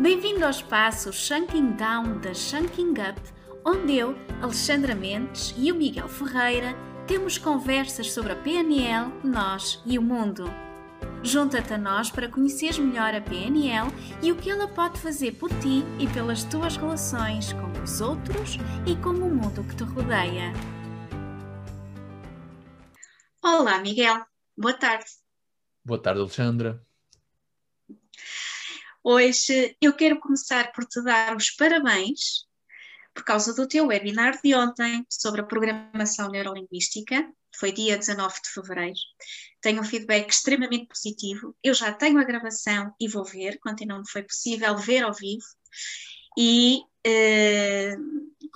Bem-vindo ao espaço Shanking Down da Shanking Up, onde eu, Alexandra Mendes e o Miguel Ferreira temos conversas sobre a PNL, nós e o mundo. Junta-te a nós para conheceres melhor a PNL e o que ela pode fazer por ti e pelas tuas relações com os outros e com o mundo que te rodeia. Olá, Miguel. Boa tarde. Boa tarde, Alexandra. Hoje eu quero começar por te dar os parabéns por causa do teu webinar de ontem sobre a programação neurolinguística. Foi dia 19 de fevereiro. Tenho um feedback extremamente positivo. Eu já tenho a gravação e vou ver, quando não foi possível ver ao vivo. E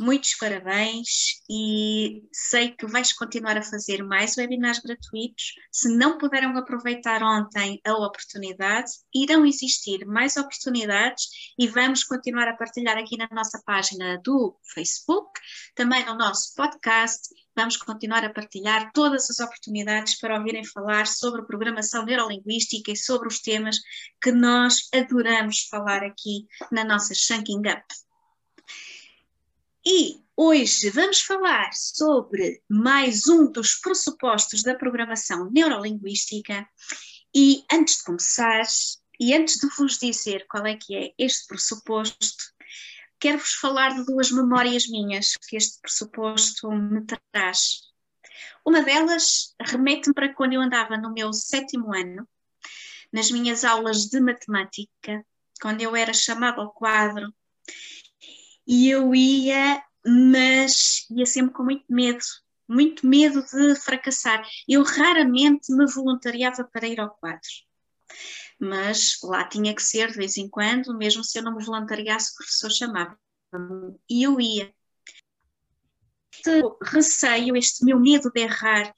muitos parabéns e sei que vais continuar a fazer mais webinars gratuitos. Se não puderam aproveitar ontem a oportunidade, irão existir mais oportunidades e vamos continuar a partilhar aqui na nossa página do Facebook, também no nosso podcast. Vamos continuar a partilhar todas as oportunidades para ouvirem falar sobre programação neurolinguística e sobre os temas que nós adoramos falar aqui na nossa Shanking Up. E hoje vamos falar sobre mais um dos pressupostos da programação neurolinguística. E antes de começar, e antes de vos dizer qual é que é este pressuposto, quero-vos falar de duas memórias minhas que este pressuposto me traz. Uma delas remete-me para quando eu andava no meu sétimo ano, nas minhas aulas de matemática, quando eu era chamada ao quadro e eu ia, mas ia sempre com muito medo, muito medo de fracassar. Eu raramente me voluntariava para ir ao quadro, mas lá tinha que ser de vez em quando, mesmo se eu não me voluntariasse, o professor chamava e eu ia. Este receio, este meu medo de errar,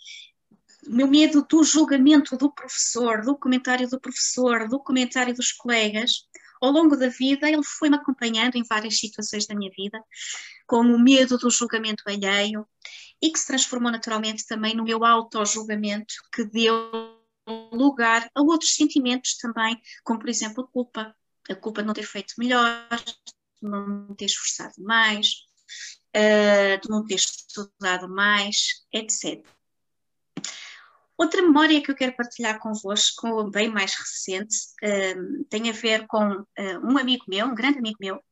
meu medo do julgamento do professor, do comentário do professor, do comentário dos colegas, ao longo da vida, ele foi-me acompanhando em várias situações da minha vida, como o medo do julgamento alheio, e que se transformou naturalmente também no meu auto-julgamento, que deu lugar a outros sentimentos também, como por exemplo a culpa. A culpa de não ter feito melhor, de não ter esforçado mais, uh, de não ter estudado mais, etc. Outra memória que eu quero partilhar convosco, bem mais recente, um, tem a ver com uh, um amigo meu, um grande amigo meu,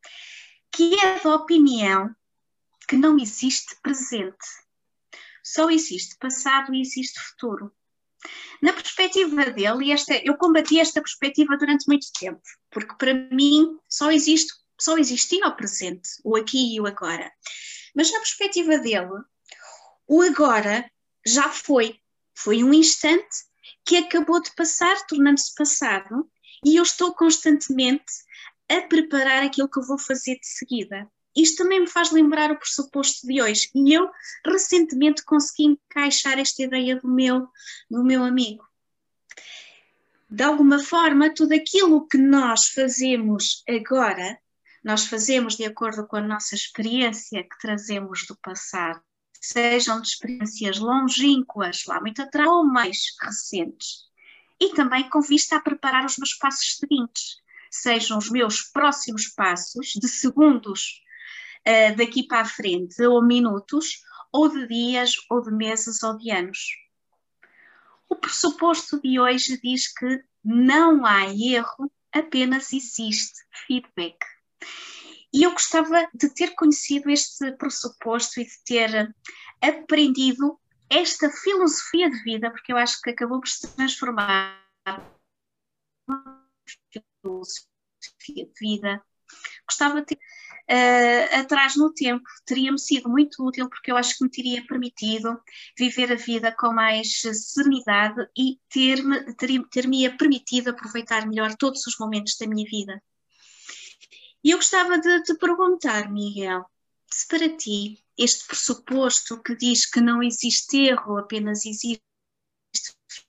que é da opinião que não existe presente. Só existe passado e existe futuro. Na perspectiva dele, esta, eu combati esta perspectiva durante muito tempo, porque para mim só existe, só existia o presente, o aqui e o agora. Mas na perspectiva dele, o agora já foi, foi um instante que acabou de passar, tornando-se passado, e eu estou constantemente a preparar aquilo que eu vou fazer de seguida. Isto também me faz lembrar o pressuposto de hoje, e eu recentemente consegui encaixar esta ideia do meu, do meu amigo. De alguma forma, tudo aquilo que nós fazemos agora, nós fazemos de acordo com a nossa experiência que trazemos do passado sejam de experiências longínquas, lá muito atrás, ou mais recentes. E também com vista a preparar os meus passos seguintes, sejam os meus próximos passos de segundos uh, daqui para a frente, ou minutos, ou de dias, ou de meses, ou de anos. O pressuposto de hoje diz que não há erro, apenas existe feedback. E eu gostava de ter conhecido este pressuposto e de ter aprendido esta filosofia de vida, porque eu acho que acabou por se transformar numa filosofia de vida. Gostava de ter uh, atrás no tempo, teria-me sido muito útil, porque eu acho que me teria permitido viver a vida com mais serenidade e ter-me ter, ter permitido aproveitar melhor todos os momentos da minha vida. E eu gostava de te perguntar, Miguel, se para ti este pressuposto que diz que não existe erro, apenas existe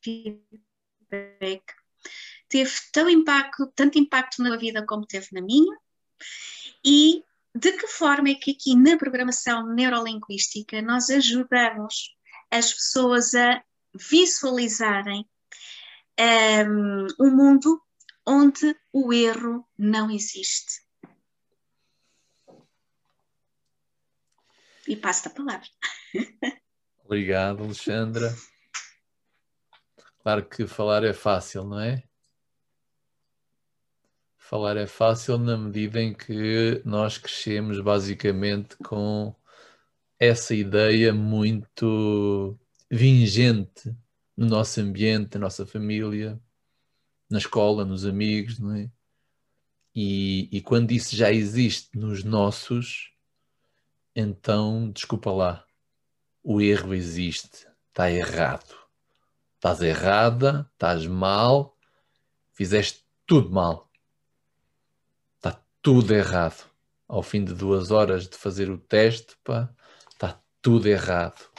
feedback, teve tão impacto, tanto impacto na vida como teve na minha, e de que forma é que aqui na programação neurolinguística nós ajudamos as pessoas a visualizarem um, um mundo onde o erro não existe. E passo a palavra. Obrigado, Alexandra. Claro que falar é fácil, não é? Falar é fácil na medida em que nós crescemos basicamente com essa ideia muito vingente no nosso ambiente, na nossa família, na escola, nos amigos, não é? E, e quando isso já existe nos nossos, então, desculpa lá, o erro existe, está errado. Estás errada, estás mal, fizeste tudo mal tudo errado. Ao fim de duas horas de fazer o teste, pá, está tudo errado.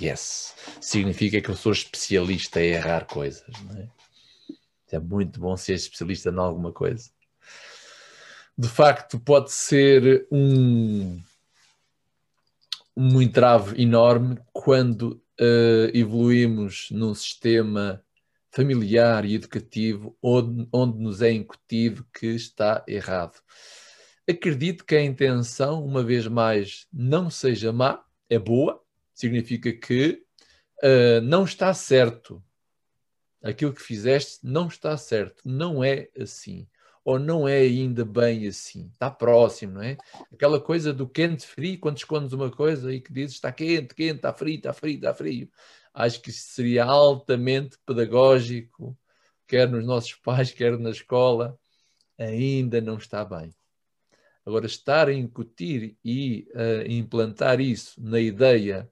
Yes. Significa que eu sou especialista em errar coisas, não é? É muito bom ser especialista em alguma coisa. De facto, pode ser um, um entrave enorme quando uh, evoluímos num sistema familiar e educativo onde, onde nos é incutido que está errado. Acredito que a intenção, uma vez mais, não seja má, é boa, significa que uh, não está certo. Aquilo que fizeste não está certo, não é assim. Ou não é ainda bem assim, está próximo, não é? Aquela coisa do quente frio, quando escondes uma coisa e que dizes está quente, quente, está frio, está frio, está frio acho que isso seria altamente pedagógico, quer nos nossos pais, quer na escola, ainda não está bem. Agora, estar a incutir e uh, implantar isso na ideia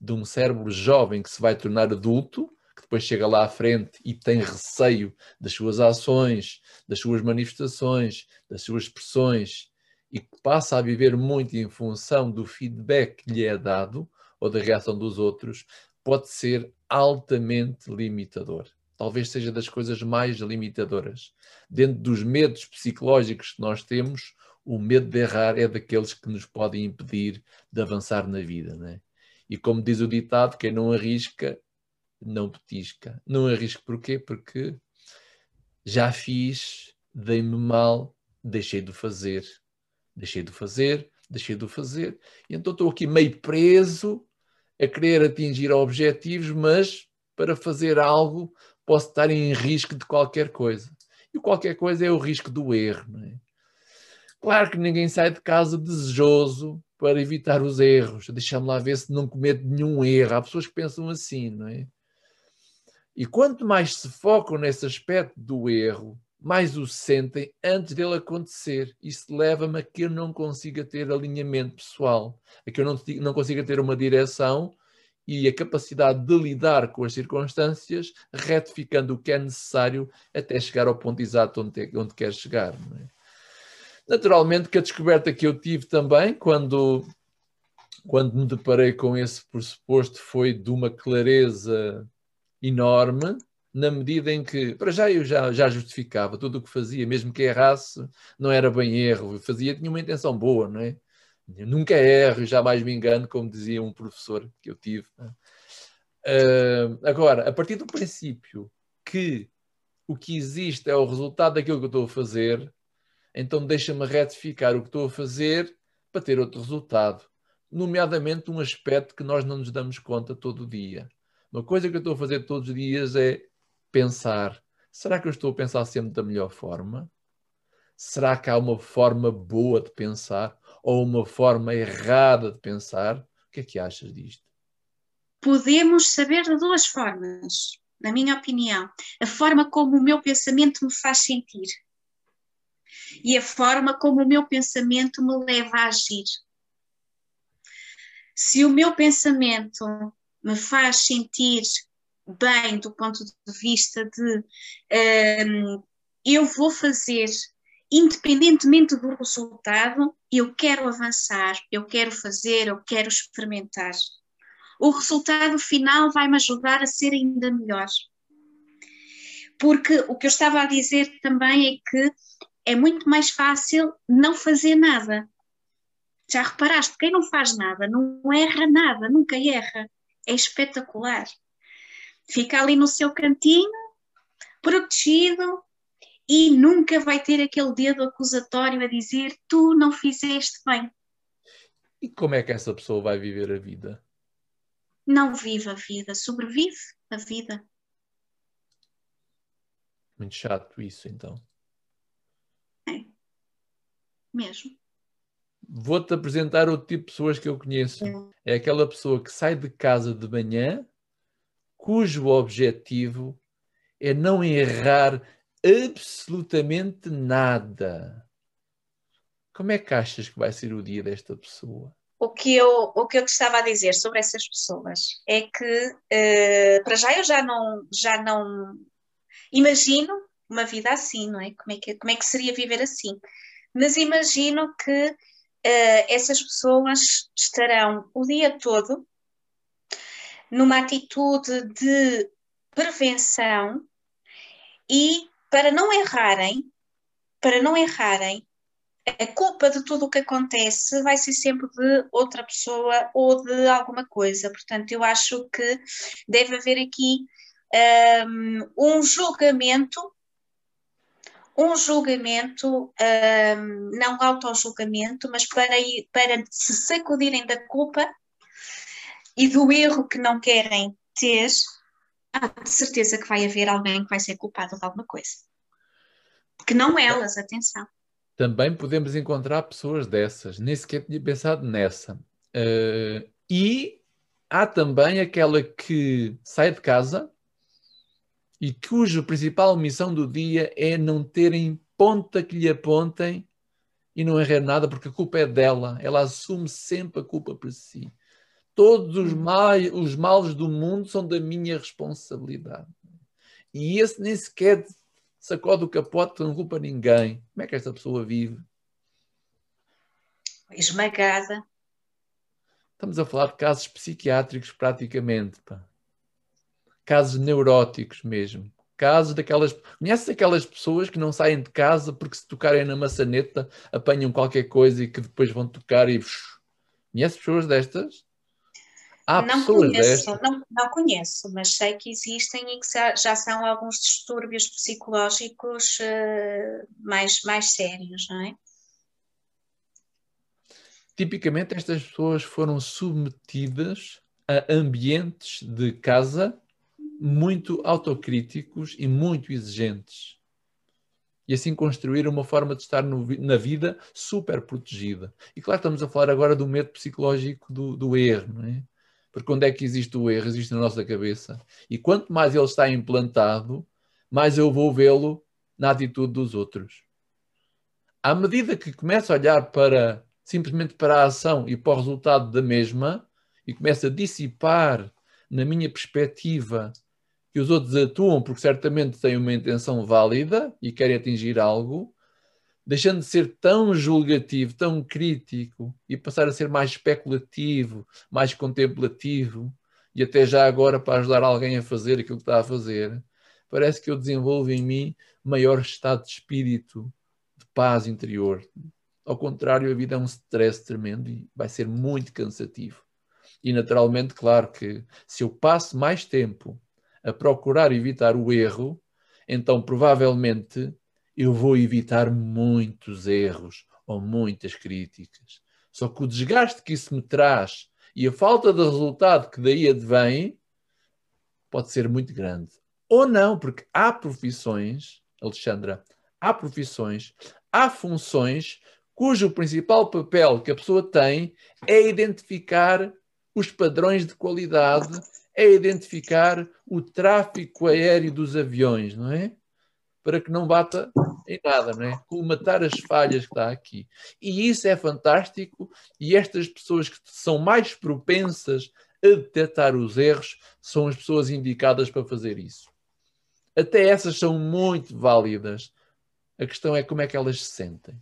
de um cérebro jovem que se vai tornar adulto, que depois chega lá à frente e tem receio das suas ações, das suas manifestações, das suas expressões, e que passa a viver muito em função do feedback que lhe é dado ou da reação dos outros, pode ser altamente limitador. Talvez seja das coisas mais limitadoras. Dentro dos medos psicológicos que nós temos, o medo de errar é daqueles que nos podem impedir de avançar na vida. Né? E como diz o ditado, quem não arrisca, não petisca. Não arrisco porquê? Porque já fiz, dei-me mal, deixei de fazer. Deixei de fazer, deixei de fazer. E então estou aqui meio preso a querer atingir objetivos, mas para fazer algo posso estar em risco de qualquer coisa. E qualquer coisa é o risco do erro. É? Claro que ninguém sai de casa desejoso para evitar os erros. Deixa-me lá ver se não cometo nenhum erro. Há pessoas que pensam assim, não é? E quanto mais se focam nesse aspecto do erro, mais o sentem antes dele acontecer. Isso leva-me a que eu não consiga ter alinhamento pessoal, a que eu não, não consiga ter uma direção e a capacidade de lidar com as circunstâncias, retificando o que é necessário até chegar ao ponto exato onde, onde quer chegar. É? Naturalmente que a descoberta que eu tive também, quando, quando me deparei com esse pressuposto, foi de uma clareza enorme, na medida em que, para já eu já, já justificava tudo o que fazia, mesmo que errasse, não era bem erro, eu fazia, tinha uma intenção boa, não é? Eu nunca erro, jamais me engano, como dizia um professor que eu tive. Uh, agora, a partir do princípio que o que existe é o resultado daquilo que eu estou a fazer, então deixa-me retificar o que estou a fazer para ter outro resultado, nomeadamente um aspecto que nós não nos damos conta todo dia. Uma coisa que eu estou a fazer todos os dias é pensar: será que eu estou a pensar sempre da melhor forma? Será que há uma forma boa de pensar ou uma forma errada de pensar? O que é que achas disto? Podemos saber de duas formas, na minha opinião. A forma como o meu pensamento me faz sentir e a forma como o meu pensamento me leva a agir. Se o meu pensamento me faz sentir bem do ponto de vista de um, eu vou fazer, independentemente do resultado, eu quero avançar, eu quero fazer, eu quero experimentar. O resultado final vai me ajudar a ser ainda melhor. Porque o que eu estava a dizer também é que é muito mais fácil não fazer nada. Já reparaste, quem não faz nada não erra nada, nunca erra. É espetacular fica ali no seu cantinho, protegido e nunca vai ter aquele dedo acusatório a dizer tu não fizeste bem. E como é que essa pessoa vai viver a vida? Não vive a vida, sobrevive a vida. Muito chato isso, então. É. Mesmo. Vou-te apresentar outro tipo de pessoas que eu conheço. É aquela pessoa que sai de casa de manhã, cujo objetivo é não errar absolutamente nada. Como é que achas que vai ser o dia desta pessoa? O que eu, o que eu estava a dizer sobre essas pessoas é que, uh, para já, eu já não, já não imagino uma vida assim, não é? Como é que, como é que seria viver assim? Mas imagino que essas pessoas estarão o dia todo numa atitude de prevenção e para não errarem, para não errarem, a culpa de tudo o que acontece vai ser sempre de outra pessoa ou de alguma coisa. Portanto, eu acho que deve haver aqui um, um julgamento, um julgamento, um, não auto-julgamento, mas para, ir, para se sacudirem da culpa e do erro que não querem ter, há de certeza que vai haver alguém que vai ser culpado de alguma coisa. Que não elas, atenção. Também podemos encontrar pessoas dessas, nem sequer tinha pensado nessa. Uh, e há também aquela que sai de casa e cuja principal missão do dia é não terem ponta que lhe apontem e não errar nada, porque a culpa é dela. Ela assume sempre a culpa por si. Todos os, mal, os males do mundo são da minha responsabilidade. E esse nem sequer sacode o capote, não culpa ninguém. Como é que esta pessoa vive? Esmagada. Estamos a falar de casos psiquiátricos, praticamente. Pá. Casos neuróticos mesmo. Casos daquelas. Conheces aquelas pessoas que não saem de casa porque se tocarem na maçaneta apanham qualquer coisa e que depois vão tocar e. Conheces pessoas destas? Há não conheço, não, não, conheço, mas sei que existem e que já, já são alguns distúrbios psicológicos uh, mais, mais sérios, não é? Tipicamente estas pessoas foram submetidas a ambientes de casa muito autocríticos e muito exigentes. E assim construíram uma forma de estar no, na vida super protegida. E claro, estamos a falar agora do medo psicológico do, do erro, não é? Porque onde é que existe o erro? Existe na nossa cabeça. E quanto mais ele está implantado, mais eu vou vê-lo na atitude dos outros. À medida que começo a olhar para simplesmente para a ação e para o resultado da mesma, e começo a dissipar na minha perspectiva que os outros atuam porque certamente têm uma intenção válida e querem atingir algo, deixando de ser tão julgativo, tão crítico e passar a ser mais especulativo, mais contemplativo e até já agora para ajudar alguém a fazer aquilo que está a fazer, parece que eu desenvolvo em mim maior estado de espírito, de paz interior. Ao contrário, a vida é um stress tremendo e vai ser muito cansativo. E naturalmente, claro que se eu passo mais tempo a procurar evitar o erro, então provavelmente eu vou evitar muitos erros ou muitas críticas. Só que o desgaste que isso me traz e a falta de resultado que daí advém pode ser muito grande. Ou não, porque há profissões, Alexandra, há profissões, há funções cujo principal papel que a pessoa tem é identificar os padrões de qualidade, é identificar o tráfico aéreo dos aviões, não é? para que não bata em nada, não é? Colmatar as falhas que está aqui. E isso é fantástico, e estas pessoas que são mais propensas a detectar os erros são as pessoas indicadas para fazer isso. Até essas são muito válidas. A questão é como é que elas se sentem.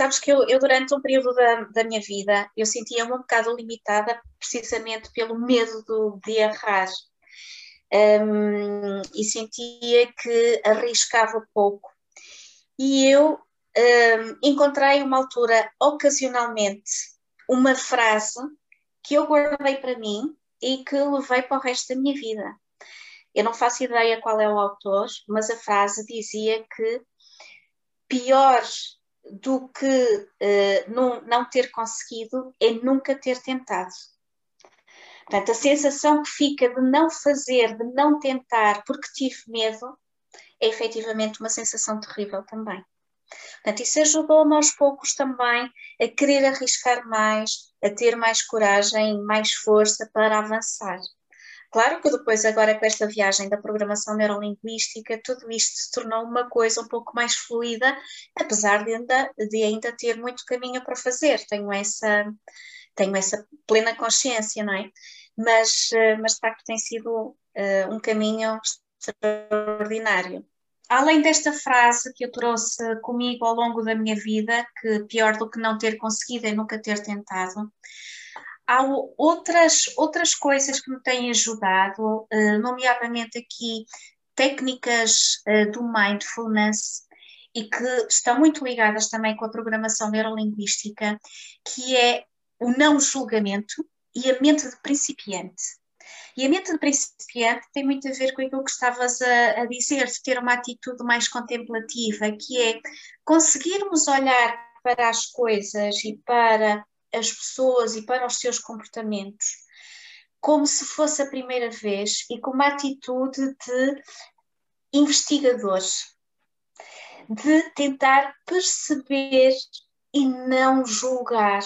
Sabes que eu, eu durante um período da, da minha vida, eu sentia-me um bocado limitada precisamente pelo medo do, de errar um, e sentia que arriscava pouco. E eu um, encontrei uma altura, ocasionalmente, uma frase que eu guardei para mim e que levei para o resto da minha vida, Eu não faço ideia qual é o autor, mas a frase dizia que pior do que uh, não, não ter conseguido é nunca ter tentado. Portanto, a sensação que fica de não fazer, de não tentar, porque tive medo, é efetivamente uma sensação terrível também. Portanto, isso ajudou-me aos poucos também a querer arriscar mais, a ter mais coragem, mais força para avançar. Claro que depois, agora com esta viagem da programação neurolinguística, tudo isto se tornou uma coisa um pouco mais fluida, apesar de ainda, de ainda ter muito caminho para fazer. Tenho essa, tenho essa plena consciência, não é? Mas, eh, mas de facto tem sido uh, um caminho extraordinário. Além desta frase que eu trouxe comigo ao longo da minha vida, que pior do que não ter conseguido é nunca ter tentado, há outras, outras coisas que me têm ajudado, eh, nomeadamente aqui técnicas eh, do mindfulness e que estão muito ligadas também com a programação neurolinguística, que é o não julgamento e a mente de principiante. E a mente de principiante tem muito a ver com aquilo que estavas a, a dizer, de ter uma atitude mais contemplativa, que é conseguirmos olhar para as coisas e para as pessoas e para os seus comportamentos como se fosse a primeira vez e com uma atitude de investigadores, de tentar perceber e não julgar.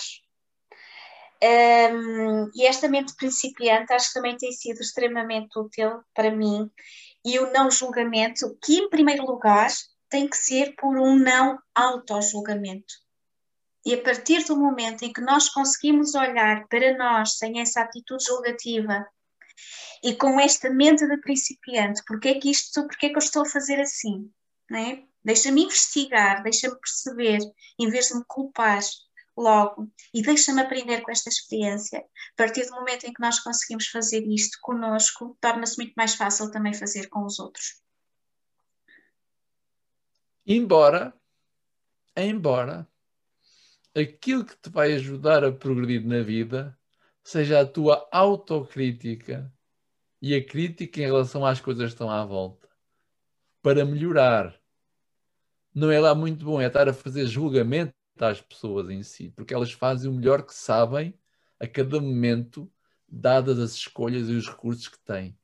Um, e esta mente principiante acho que também tem sido extremamente útil para mim e o não julgamento, que em primeiro lugar tem que ser por um não auto-julgamento. E a partir do momento em que nós conseguimos olhar para nós sem essa atitude julgativa e com esta mente de principiante, porque é que isto, porque é que eu estou a fazer assim, né? Deixa-me investigar, deixa-me perceber, em vez de me culpar logo, e deixa-me aprender com esta experiência. A partir do momento em que nós conseguimos fazer isto conosco, torna-se muito mais fácil também fazer com os outros. Embora, embora aquilo que te vai ajudar a progredir na vida seja a tua autocrítica e a crítica em relação às coisas que estão à volta para melhorar. Não é lá muito bom, é estar a fazer julgamento às pessoas em si, porque elas fazem o melhor que sabem a cada momento, dadas as escolhas e os recursos que têm.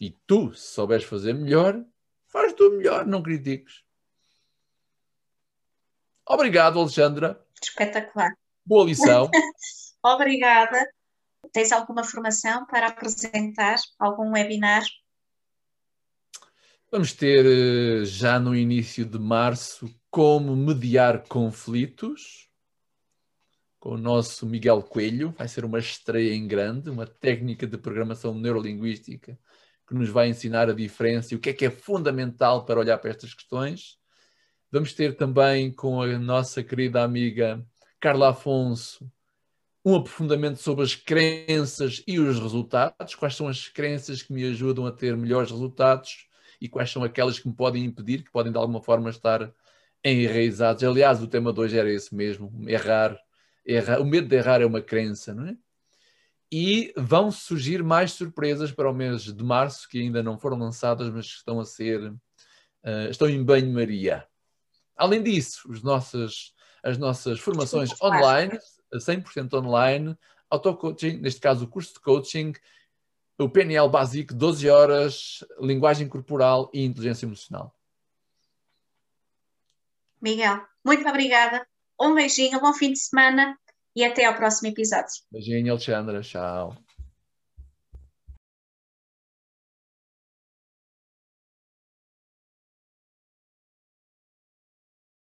E tu, se souberes fazer melhor, faz tu melhor, não critiques. Obrigado, Alexandra. Espetacular. Boa lição. Obrigada. Tens alguma formação para apresentar? Algum webinar? Vamos ter eh, já no início de março como mediar conflitos com o nosso Miguel Coelho. Vai ser uma estreia em grande, uma técnica de programação neurolinguística que nos vai ensinar a diferença e o que é que é fundamental para olhar para estas questões. Vamos ter também com a nossa querida amiga Carla Afonso um aprofundamento sobre as crenças e os resultados. Quais são as crenças que me ajudam a ter melhores resultados e quais são aquelas que me podem impedir, que podem de alguma forma estar enraizados. Aliás, o tema de hoje era esse mesmo: errar. errar. O medo de errar é uma crença, não é? E vão surgir mais surpresas para o mês de março que ainda não foram lançadas, mas estão a ser, uh, estão em banho-maria. Além disso, as nossas formações online, 100% online, auto-coaching, neste caso o curso de coaching, o PNL básico, 12 horas, linguagem corporal e inteligência emocional. Miguel, muito obrigada. Um beijinho, bom fim de semana e até ao próximo episódio. Beijinho, Alexandra. Tchau.